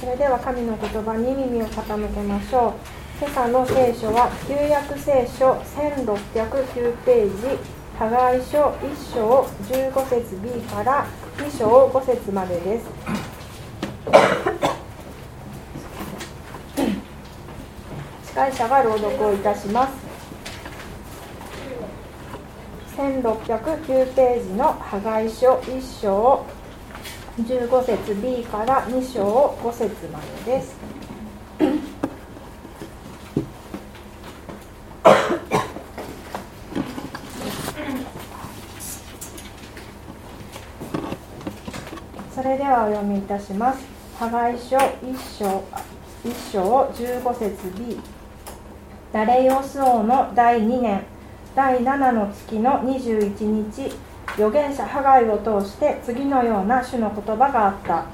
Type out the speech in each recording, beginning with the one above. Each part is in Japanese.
それでは神の言葉に耳を傾けましょう。今朝の聖書は旧約聖書1609ページ加害書1章15節 B から2章5節までです。司会者が朗読をいたします。1609ページの破壊書1章15節 B から2章5節までです。それではお読みいたします。破壊書1章 ,1 章15節 B ダレイオス王の第2年第7の月の21日預言者ハガイを通して次のような種の言葉があった。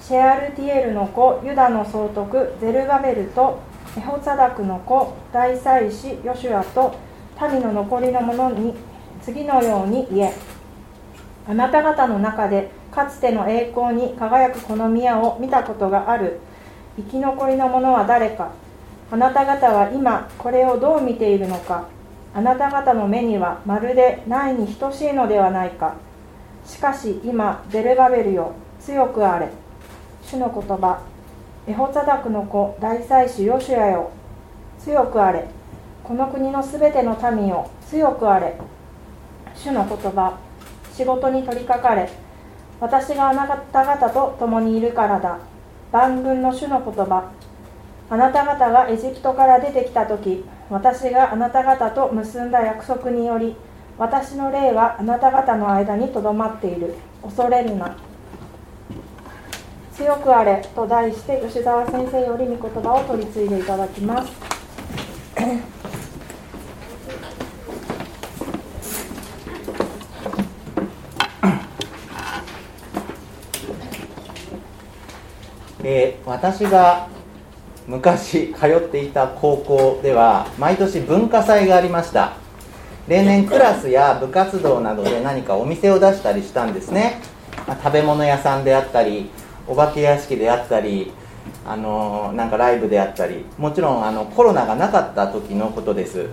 シェアルティエルの子ユダの総督ゼルバベルとエホツァダクの子大祭司ヨシュアと民の残りの者に次のように言え。あなた方の中でかつての栄光に輝くこの宮を見たことがある。生き残りの者は誰か。あなた方は今これをどう見ているのか。あなた方の目にはまるでないに等しいのではないか。しかし今デルバベルよ強くあれ。主の言葉エホツァダクの子大祭司ヨシュアよ強くあれ。この国のすべての民よ強くあれ。主の言葉仕事に取りかかれ。私があなた方と共にいるからだ。万軍の主の言葉。あなた方がエジプトから出てきた時私があなた方と結んだ約束により私の霊はあなた方の間にとどまっている。恐れるな。強くあれと題して吉澤先生より御言葉を取り継いでいただきます。えー、私が昔通っていた高校では毎年文化祭がありました。例年クラスや部活動などで何かお店を出したりしたんですね、まあ、食べ物屋さんであったりお化け屋敷であったりあのー、なんかライブであったりもちろんあのコロナがなかった時のことです。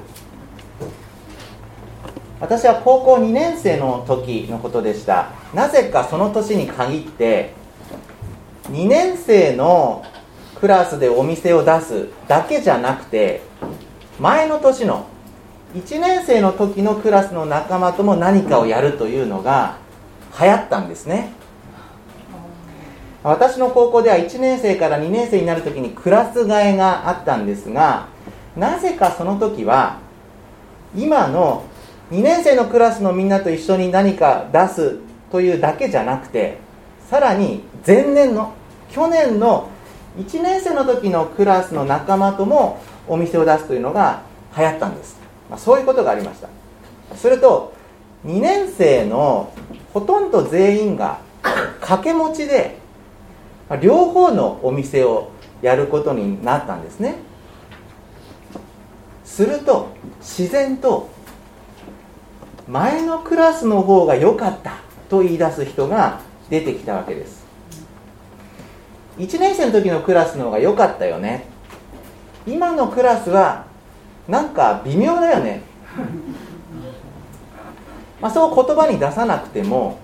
私は高校2年生の時のことでした。なぜかその年に限って2年生のクラスでお店を出すだけじゃなくて前の年の1年生の時のクラスの仲間とも何かをやるというのが流行ったんですね。私の高校では1年生から2年生になる時にクラス替えがあったんですがなぜかその時は今の2年生のクラスのみんなと一緒に何か出すというだけじゃなくてさらに前年の去年の1年生の時のクラスの仲間ともお店を出すというのが流行ったんです、まあ、そういうことがありました。すると2年生のほとんど全員が掛け持ちで両方のお店をやることになったんですね。すると自然と前のクラスの方が良かったと言い出す人が出てきたわけです。1年生の時のクラスの方が良かったよね。今のクラスはなんか微妙だよね。まあそう言葉に出さなくても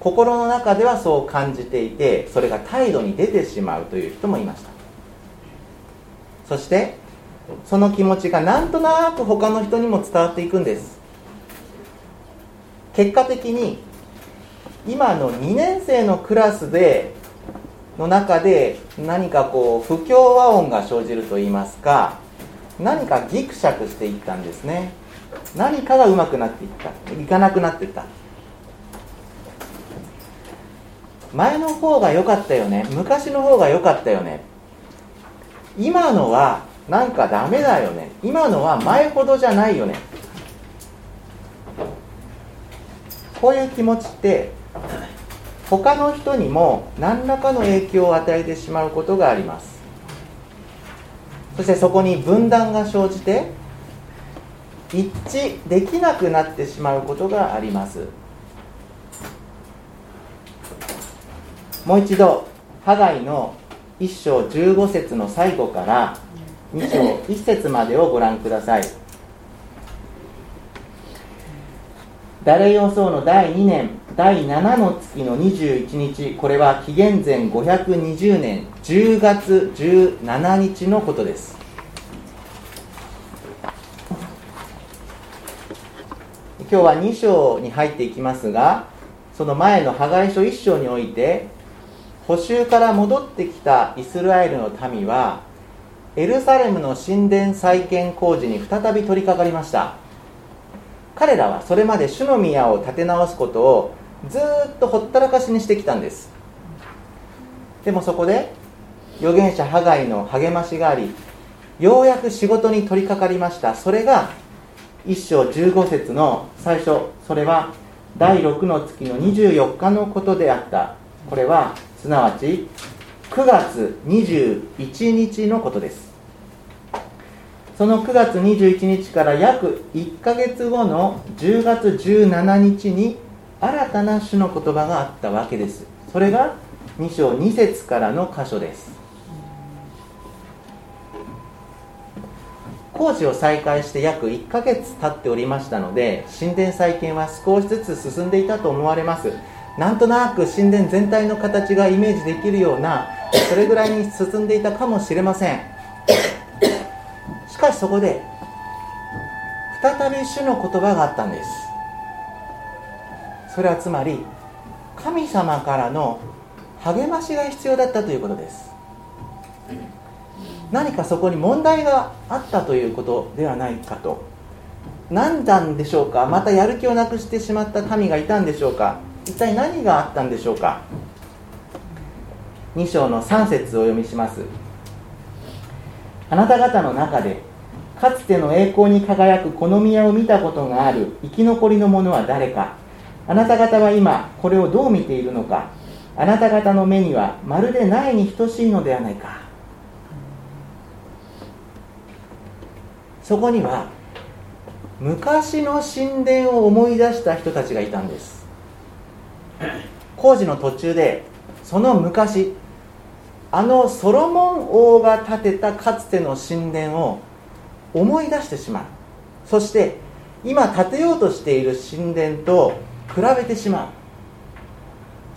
心の中ではそう感じていてそれが態度に出てしまうという人もいました。そしてその気持ちがなんとなく他の人にも伝わっていくんです。結果的に今の2年生のクラスでの中で何かこう不協和音が生じると言いますか何かギクシャクしていったんですね。何かがうまくなっていった。いかなくなっていった。前の方が良かったよね。昔の方が良かったよね。今のはなんかダメだよね。今のは前ほどじゃないよね。こういう気持ちって他の人にも何らかの影響を与えてしまうことがあります。そしてそこに分断が生じて一致できなくなってしまうことがあります。もう一度ハガイの1章15節の最後から2章1節までをご覧ください。ダレヨソウの第2年第7の月の21日これは紀元前520年10月17日のことです。今日は2章に入っていきますがその前の破壊書1章において補修から戻ってきたイスラエルの民はエルサレムの神殿再建工事に再び取り掛かりました。彼らはそれまで主の宮を建て直すことをずっとほったらかしにしてきたんです。でもそこで預言者ハガイの励ましがありようやく仕事に取り掛かりました。それが1章15節の最初それは第6の月の24日のことであった。これはすなわち9月21日のことです。その9月21日から約1ヶ月後の10月17日に新たな種の言葉があったわけです。それが2章2節からの箇所です。工事を再開して約1ヶ月経っておりましたので神殿再建は少しずつ進んでいたと思われます。なんとなく神殿全体の形がイメージできるようなそれぐらいに進んでいたかもしれません。しかしそこで再び主の言葉があったんです。それはつまり神様からの励ましが必要だったということです。何かそこに問題があったということではないかと。何なんでしょうか？またやる気をなくしてしまった民がいたんでしょうか？一体何があったんでしょうか？2章の3節をお読みします。あなた方の中でかつての栄光に輝くこの宮を見たことがある。生き残りの者は誰か。あなた方は今これをどう見ているのか。あなた方の目にはまるでないに等しいのではないか。そこには昔の神殿を思い出した人たちがいたんです。工事の途中でその昔あのソロモン王が建てたかつての神殿を思い出してしまう。そして今建てようとしている神殿と比べてしまう。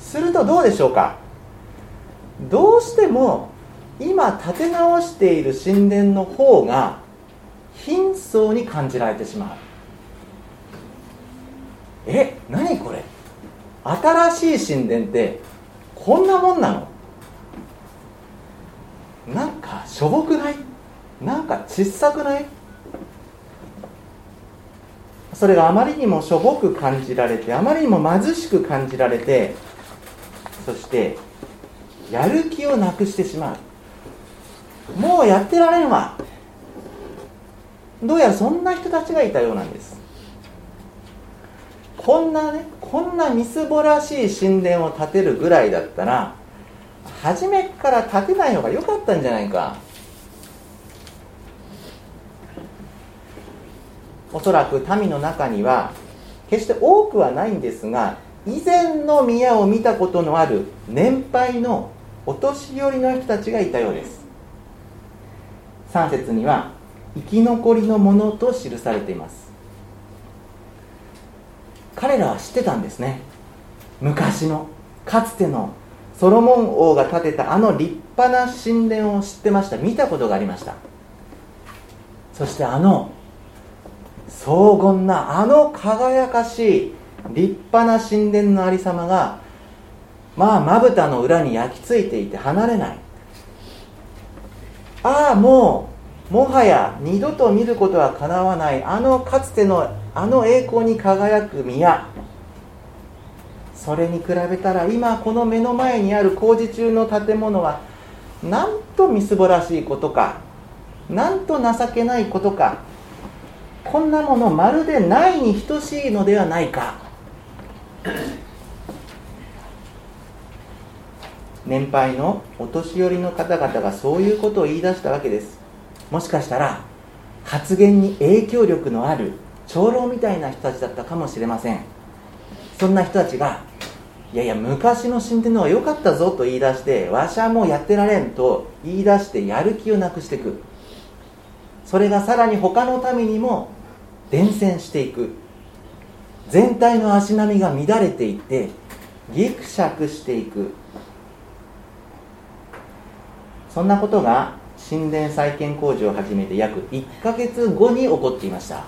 するとどうでしょうか？どうしても今建て直している神殿の方が貧相に感じられてしまう。え何これ？新しい神殿ってこんなもんなの？なんかしょぼくない？なんか小さくない？それがあまりにもしょぼく感じられてあまりにも貧しく感じられてそしてやる気をなくしてしまう。もうやってられんわ。どうやらそんな人たちがいたようなんです。こんなねこんなみすぼらしい神殿を建てるぐらいだったら初めから建てない方が良かったんじゃないか。おそらく民の中には決して多くはないんですが以前の宮を見たことのある年配のお年寄りの人たちがいたようです。3節には生き残りのものと記されています。彼らは知ってたんですね。昔のかつてのソロモン王が建てたあの立派な神殿を知ってました。見たことがありました。そしてあの荘厳なあの輝かしい立派な神殿のありさまがまあまぶたの裏に焼き付いていて離れない。ああもうもはや二度と見ることはかなわないあのかつてのあの栄光に輝く宮。それに比べたら今この目の前にある工事中の建物はなんとみすぼらしいことかなんと情けないことかこんなものまるでないに等しいのではないか。年配のお年寄りの方々がそういうことを言い出したわけです。もしかしたら発言に影響力のある長老みたいな人たちだったかもしれません。そんな人たちがいやいや昔の神殿の方が良かったぞと言い出してわしはもうやってられんと言い出してやる気をなくしていく。それがさらに他の民にも伝染していく。全体の足並みが乱れていってぎくしゃくしていく。そんなことが神殿再建工事を始めて約1ヶ月後に起こっていました。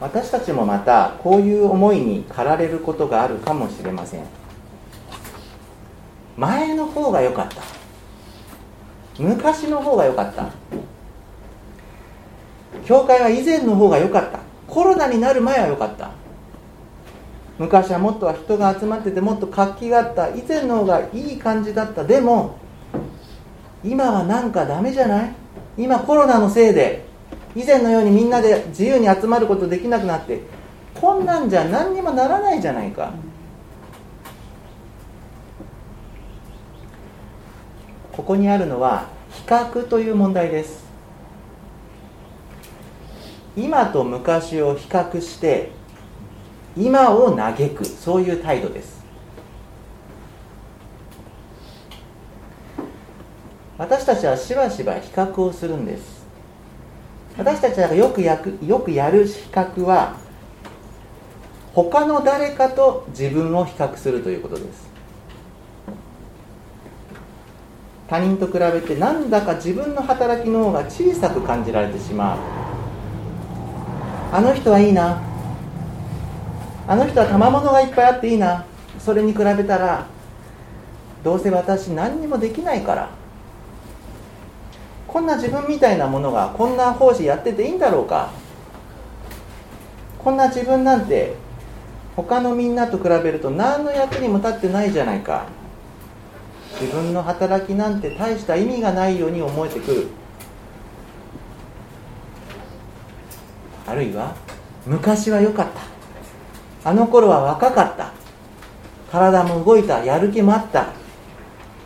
私たちもまたこういう思いに駆られることがあるかもしれません。前の方が良かった。昔の方が良かった。教会は以前の方が良かった。コロナになる前は良かった。昔はもっとは人が集まっててもっと活気があった。以前の方がいい感じだった。でも今はなんかダメじゃない？今コロナのせいで以前のようにみんなで自由に集まることできなくなってこんなんじゃ何にもならないじゃないか。ここにあるのは比較という問題です。今と昔を比較して今を嘆くそういう態度です。私たちはしばしば比較をするんです。私たちがよくやくよくやる比較は他の誰かと自分を比較するということです。他人と比べてなんだか自分の働きの方が小さく感じられてしまう。あの人はいいな。あの人は賜物がいっぱいあっていいな。それに比べたらどうせ私何にもできないから。こんな自分みたいなものがこんな奉仕やってていいんだろうか。こんな自分なんて他のみんなと比べると何の役にも立ってないじゃないか。自分の働きなんて大した意味がないように思えてくる。あるいは昔は良かった。あの頃は若かった。体も動いた。やる気もあった。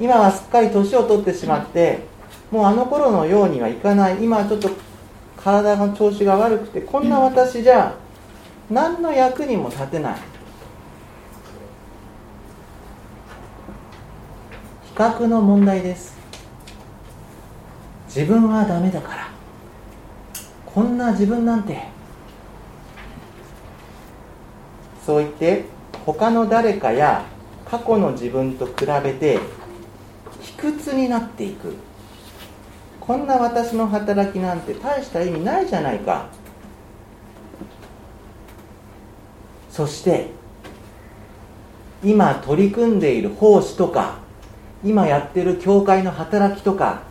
今はすっかり年を取ってしまってもうあの頃のようにはいかない。今はちょっと体の調子が悪くてこんな私じゃ何の役にも立てない。比較の問題です。自分はダメだから。こんな自分なんて。そう言って他の誰かや過去の自分と比べて卑屈になっていく。こんな私の働きなんて大した意味ないじゃないか。そして今取り組んでいる奉仕とか今やってる教会の働きとか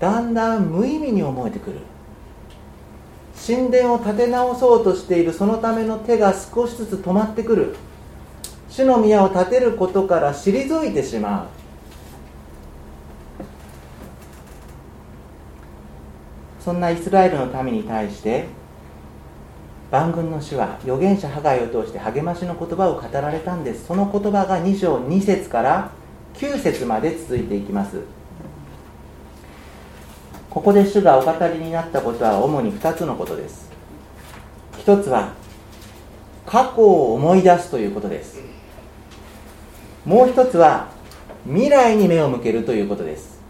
だんだん無意味に思えてくる。神殿を建て直そうとしているそのための手が少しずつ止まってくる。主の宮を建てることから退いてしまう。そんなイスラエルの民に対して万軍の主は預言者ハガイを通して励ましの言葉を語られたんです。その言葉が2章2節から9節まで続いていきます。ここで主がお語りになったことは主に2つのことです。一つは過去を思い出すということです。もう一つは未来に目を向けるということです。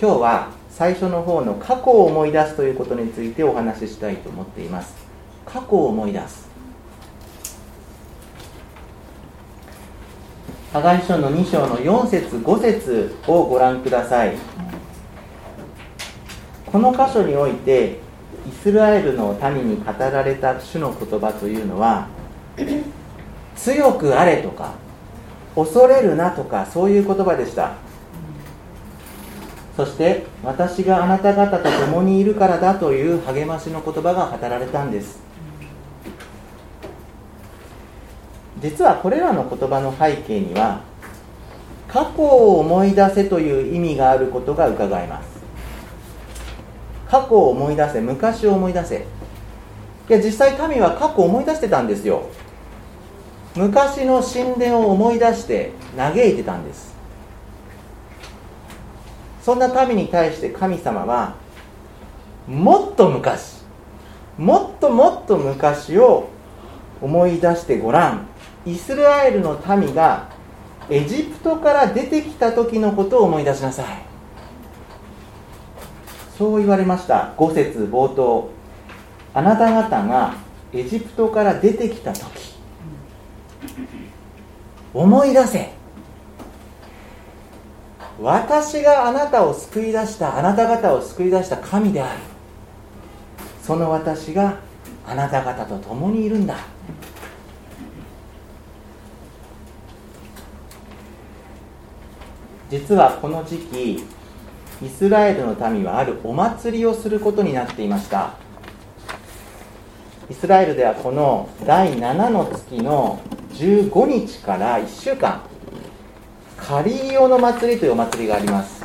今日は最初の方の過去を思い出すということについてお話ししたいと思っています。過去を思い出す。加害書の2章の4節5節をご覧ください。この箇所においてイスラエルの民に語られた主の言葉というのは強くあれとか恐れるなとかそういう言葉でした。そして私があなた方と共にいるからだという励ましの言葉が語られたんです。実はこれらの言葉の背景には過去を思い出せという意味があることが伺えます。過去を思い出せ昔を思い出せ。いや実際民は過去を思い出してたんですよ。昔の神殿を思い出して嘆いてたんです。そんな民に対して神様はもっと昔もっともっと昔を思い出してごらん。イスラエルの民がエジプトから出てきた時のことを思い出しなさい。そう言われました。5節冒頭。あなた方がエジプトから出てきた時。思い出せ。私があなたを救い出したあなた方を救い出した神である。その私があなた方と共にいるんだ。実はこの時期イスラエルの民はあるお祭りをすることになっていました。イスラエルではこの第7の月の15日から1週間カリーヨの祭りというお祭りがあります。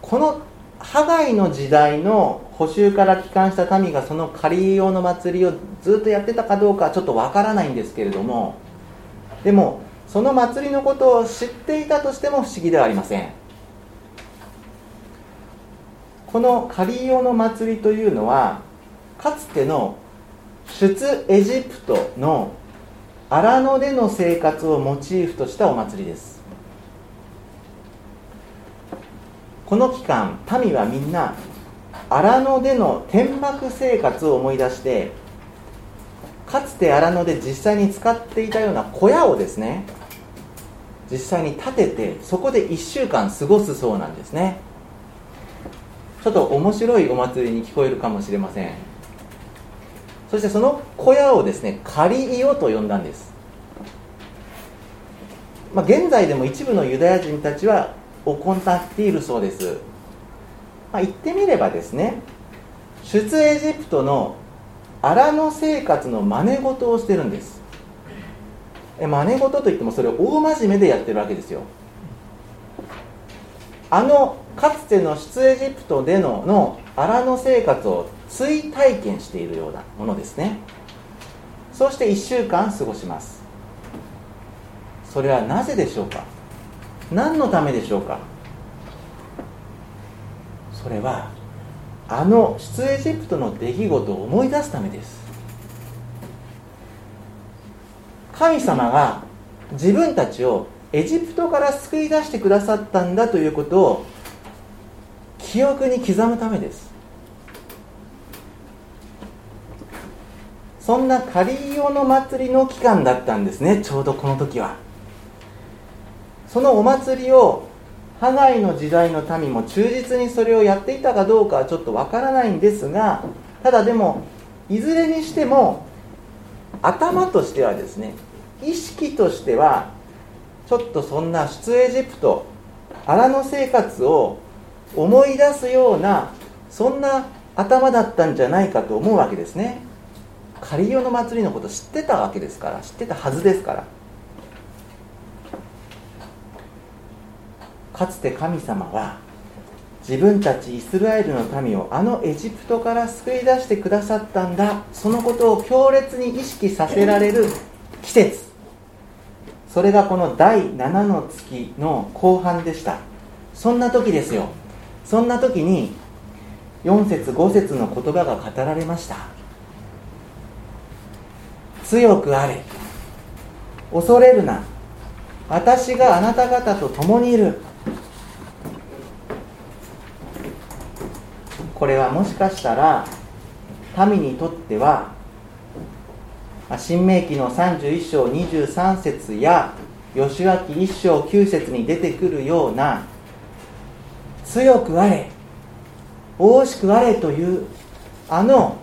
このハガイの時代の補修から帰還した民がそのカリーヨの祭りをずっとやってたかどうかはちょっとわからないんですけれどもでもその祭りのことを知っていたとしても不思議ではありません。このカリオの祭りというのはかつての出エジプトの荒野での生活をモチーフとしたお祭りです。この期間民はみんな荒野での天幕生活を思い出してかつて荒野で実際に使っていたような小屋をですね実際に建ててそこで1週間過ごすそうなんですね。ちょっと面白いお祭りに聞こえるかもしれません。そしてその小屋をですね仮イオと呼んだんです、まあ、現在でも一部のユダヤ人たちは行っているそうです、まあ、言ってみればですね出エジプトの荒野生活の真似事をしてるんです。真似事といってもそれを大真面目でやってるわけですよ。あのかつての出エジプトでのの荒野生活を追体験しているようなものですね。そして1週間過ごします。それはなぜでしょうか？何のためでしょうか？それはあの出エジプトの出来事を思い出すためです。神様が自分たちをエジプトから救い出してくださったんだということを記憶に刻むためです。そんなカリオの祭りの期間だったんですねちょうどこの時は。そのお祭りをハガイの時代の民も忠実にそれをやっていたかどうかはちょっとわからないんですがただでもいずれにしても頭としてはですね意識としてはちょっとそんな出エジプト荒野生活を思い出すようなそんな頭だったんじゃないかと思うわけですね。カリオの祭りのこと知ってたわけですから知ってたはずですから。かつて神様は自分たちイスラエルの民をあのエジプトから救い出してくださったんだ。そのことを強烈に意識させられる季節。それがこの第7の月の後半でした。そんな時ですよ。そんな時に4節5節の言葉が語られました。強くあれ。恐れるな。私があなた方と共にいる。これはもしかしたら民にとっては新明記の31章23節や吉脇1章9節に出てくるような強くあれ大しくあれというあの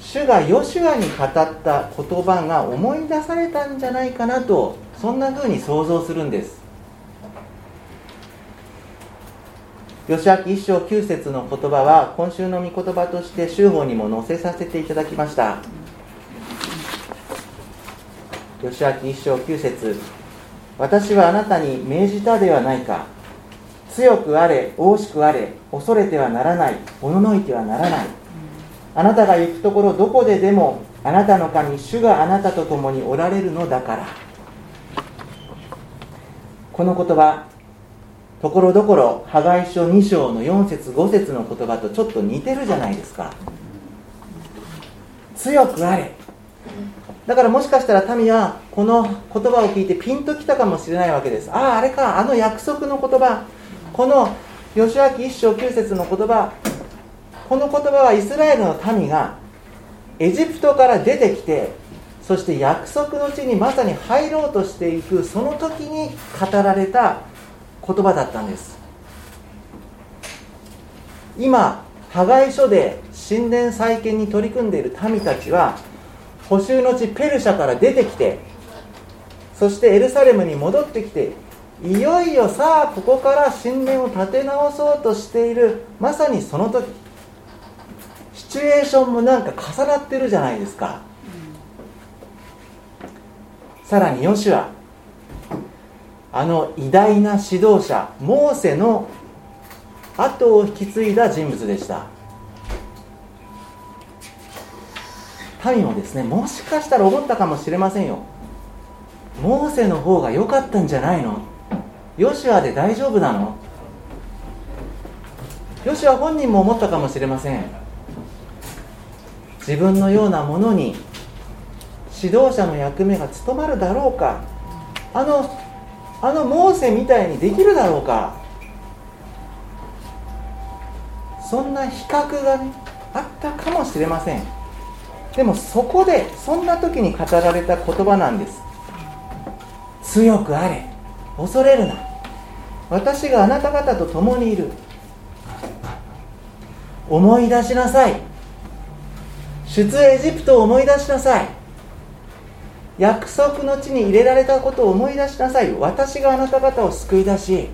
主がヨシュアに語った言葉が思い出されたんじゃないかなとそんな風に想像するんです。吉明一章九節の言葉は今週の御言葉として週報にも載せさせていただきました。吉明一章九節。私はあなたに命じたではないか。強くあれ大しくあれ恐れてはならないおののいてはならない。あなたが行くところどこででもあなたの神主があなたと共におられるのだから。この言葉ところどころ破壊書2章の4節5節の言葉とちょっと似てるじゃないですか。強くあれだからもしかしたら民はこの言葉を聞いてピンときたかもしれないわけです。あああれか。あの約束の言葉。この吉明一章9節の言葉。この言葉はイスラエルの民がエジプトから出てきてそして約束の地にまさに入ろうとしていくその時に語られた言葉だったんです。今破壊書で神殿再建に取り組んでいる民たちは補修の地ペルシャから出てきてそしてエルサレムに戻ってきていよいよさあここから神殿を建て直そうとしているまさにその時。シチュエーションもなんか重なってるじゃないですか、うん、さらにヨシュア。あの偉大な指導者モーセの後を引き継いだ人物でした。民もですねもしかしたら思ったかもしれませんよ。モーセの方が良かったんじゃないの？ヨシュアで大丈夫なの？ヨシュア本人も思ったかもしれません。自分のようなものに指導者の役目が務まるだろうか？あのあのモーセみたいにできるだろうか？そんな比較がねあったかもしれません。でもそこでそんな時に語られた言葉なんです。強くあれ恐れるな。私があなた方と共にいる。思い出しなさい。出エジプトを思い出しなさい。約束の地に入れられたことを思い出しなさい。私があなた方を救い出し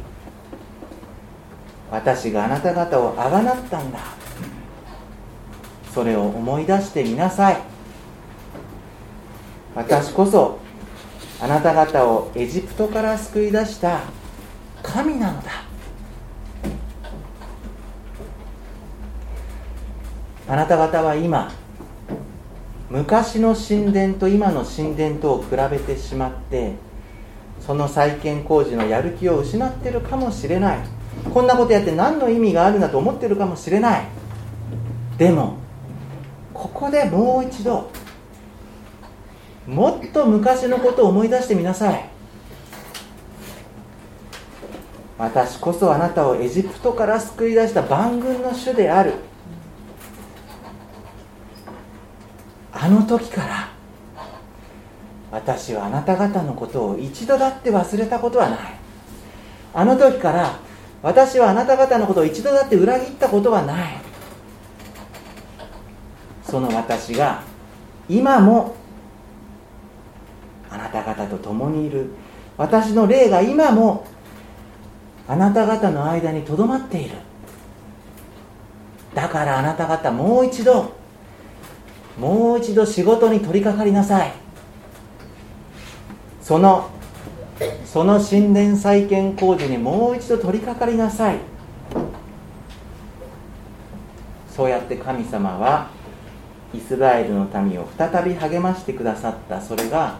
私があなた方をあがなったんだ。それを思い出してみなさい。私こそあなた方をエジプトから救い出した神なのだ。あなた方は今昔の神殿と今の神殿とを比べてしまってその再建工事のやる気を失ってるかもしれない。こんなことやって何の意味があるんだと思ってるかもしれない。でもここでもう一度もっと昔のことを思い出してみなさい。私こそあなたをエジプトから救い出した万軍の主である。あの時から私はあなた方のことを一度だって忘れたことはない。あの時から私はあなた方のことを一度だって裏切ったことはない。その私が今もあなた方と共にいる。私の霊が今もあなた方の間にとどまっている。だからあなた方もう一度もう一度仕事に取り掛かりなさい。そのその神殿再建工事にもう一度取り掛かりなさい。そうやって神様はイスラエルの民を再び励ましてくださった。それが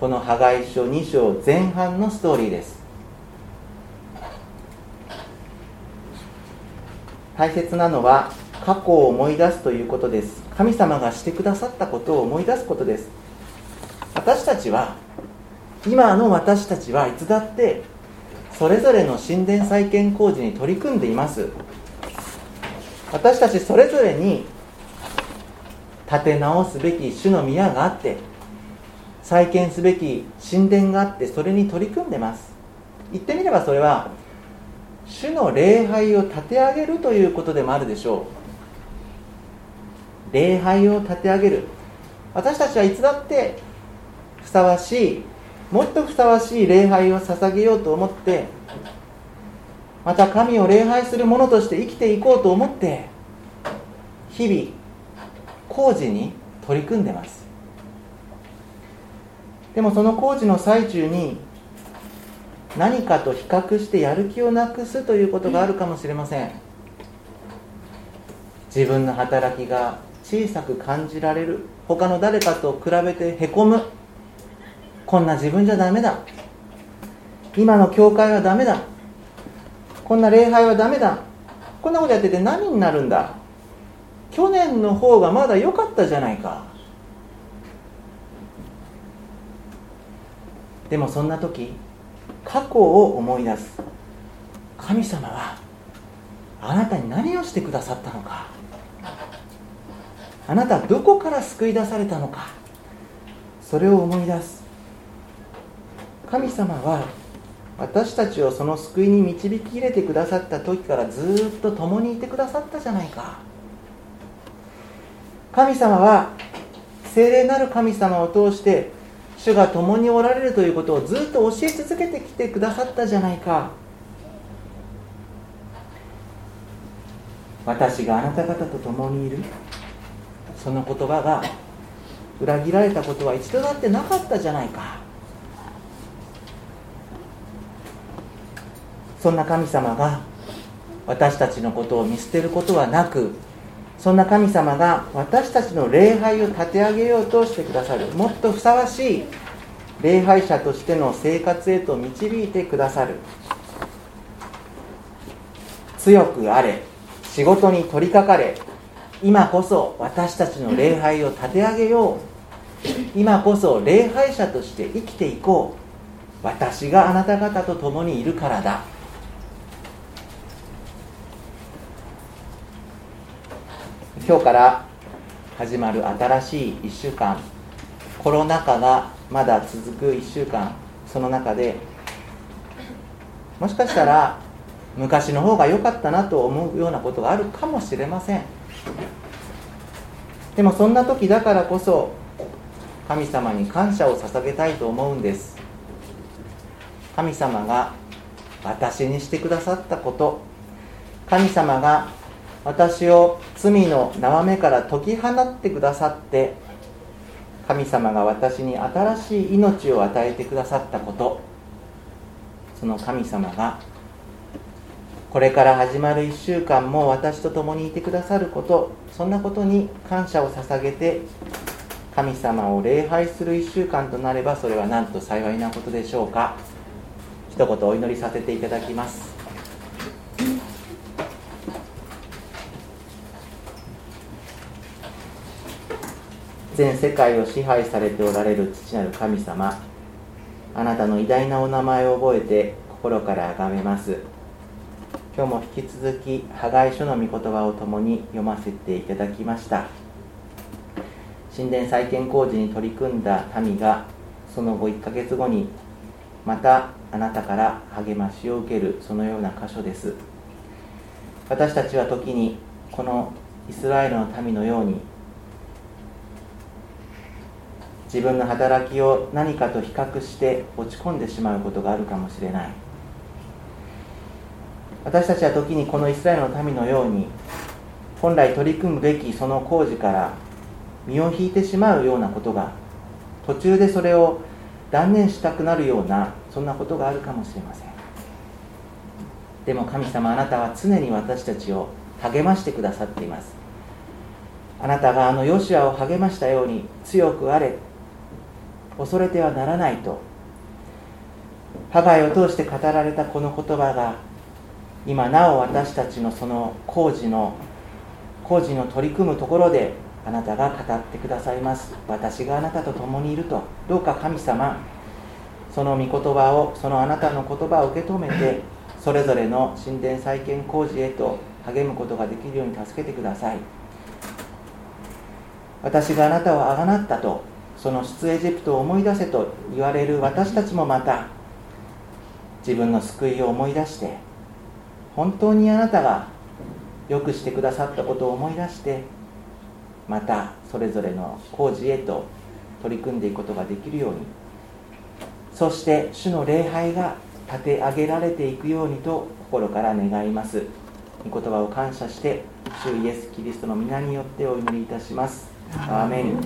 この破壊書2章前半のストーリーです。大切なのは過去を思い出すということです。神様がしてくださったことを思い出すことです。私たちは今の私たちはいつだってそれぞれの神殿再建工事に取り組んでいます。私たちそれぞれに立て直すべき主の宮があって再建すべき神殿があってそれに取り組んでます。言ってみればそれは主の礼拝を立て上げるということでもあるでしょう。礼拝を立て上げる。私たちはいつだってふさわしいもっとふさわしい礼拝を捧げようと思ってまた神を礼拝する者として生きていこうと思って日々工事に取り組んでます。でもその工事の最中に何かと比較してやる気をなくすということがあるかもしれません。自分の働きが小さく感じられる他の誰かと比べてへこむ。こんな自分じゃダメだ。今の教会はダメだ。こんな礼拝はダメだ。こんなことやってて何になるんだ。去年の方がまだ良かったじゃないか。でもそんな時過去を思い出す。神様はあなたに何をしてくださったのか。あなたはどこから救い出されたのか。それを思い出す。神様は私たちをその救いに導き入れてくださった時からずっと共にいてくださったじゃないか。神様は聖霊なる神様を通して主が共におられるということをずっと教え続けてきてくださったじゃないか。私があなた方と共にいる。その言葉が裏切られたことは一度だってなかったじゃないか。そんな神様が私たちのことを見捨てることはなくそんな神様が私たちの礼拝を立て上げようとしてくださるもっとふさわしい礼拝者としての生活へと導いてくださる強くあれ仕事に取りかかれ今こそ私たちの礼拝を立て上げよう今こそ礼拝者として生きていこう私があなた方と共にいるからだ。今日から始まる新しい1週間。コロナ禍がまだ続く1週間。その中でもしかしたら昔の方が良かったなと思うようなことがあるかもしれません。でもそんな時だからこそ神様に感謝を捧げたいと思うんです。神様が私にしてくださったこと。神様が私を罪の縄目から解き放ってくださって神様が私に新しい命を与えてくださったこと。その神様がこれから始まる1週間も私と共にいてくださること。そんなことに感謝を捧げて神様を礼拝する1週間となればそれはなんと幸いなことでしょうか。一言お祈りさせていただきます。全世界を支配されておられる父なる神様。あなたの偉大なお名前を覚えて心から崇めます。今日も引き続き破壊書の御言葉を共に読ませていただきました。神殿再建工事に取り組んだ民がその後1ヶ月後にまたあなたから励ましを受けるそのような箇所です。私たちは時にこのイスラエルの民のように自分の働きを何かと比較して落ち込んでしまうことがあるかもしれない。私たちは時にこのイスラエルの民のように本来取り組むべきその工事から身を引いてしまうようなことが途中でそれを断念したくなるようなそんなことがあるかもしれません。でも神様あなたは常に私たちを励ましてくださっています。あなたがあのヨシアを励ましたように強くあれ恐れてはならないと。ハガイを通して語られたこの言葉が今なお私たちのその工事の工事の取り組むところであなたが語ってくださいます。私があなたと共にいると。どうか神様その御言葉をそのあなたの言葉を受け止めてそれぞれの神殿再建工事へと励むことができるように助けてください。私があなたをあがなったとその出エジプトを思い出せと言われる私たちもまた自分の救いを思い出して本当にあなたがよくしてくださったことを思い出してまたそれぞれの工事へと取り組んでいくことができるようにそして主の礼拝が立て上げられていくようにと心から願います。御言葉を感謝して主イエス・キリストの皆によってお祈りいたします。アーメン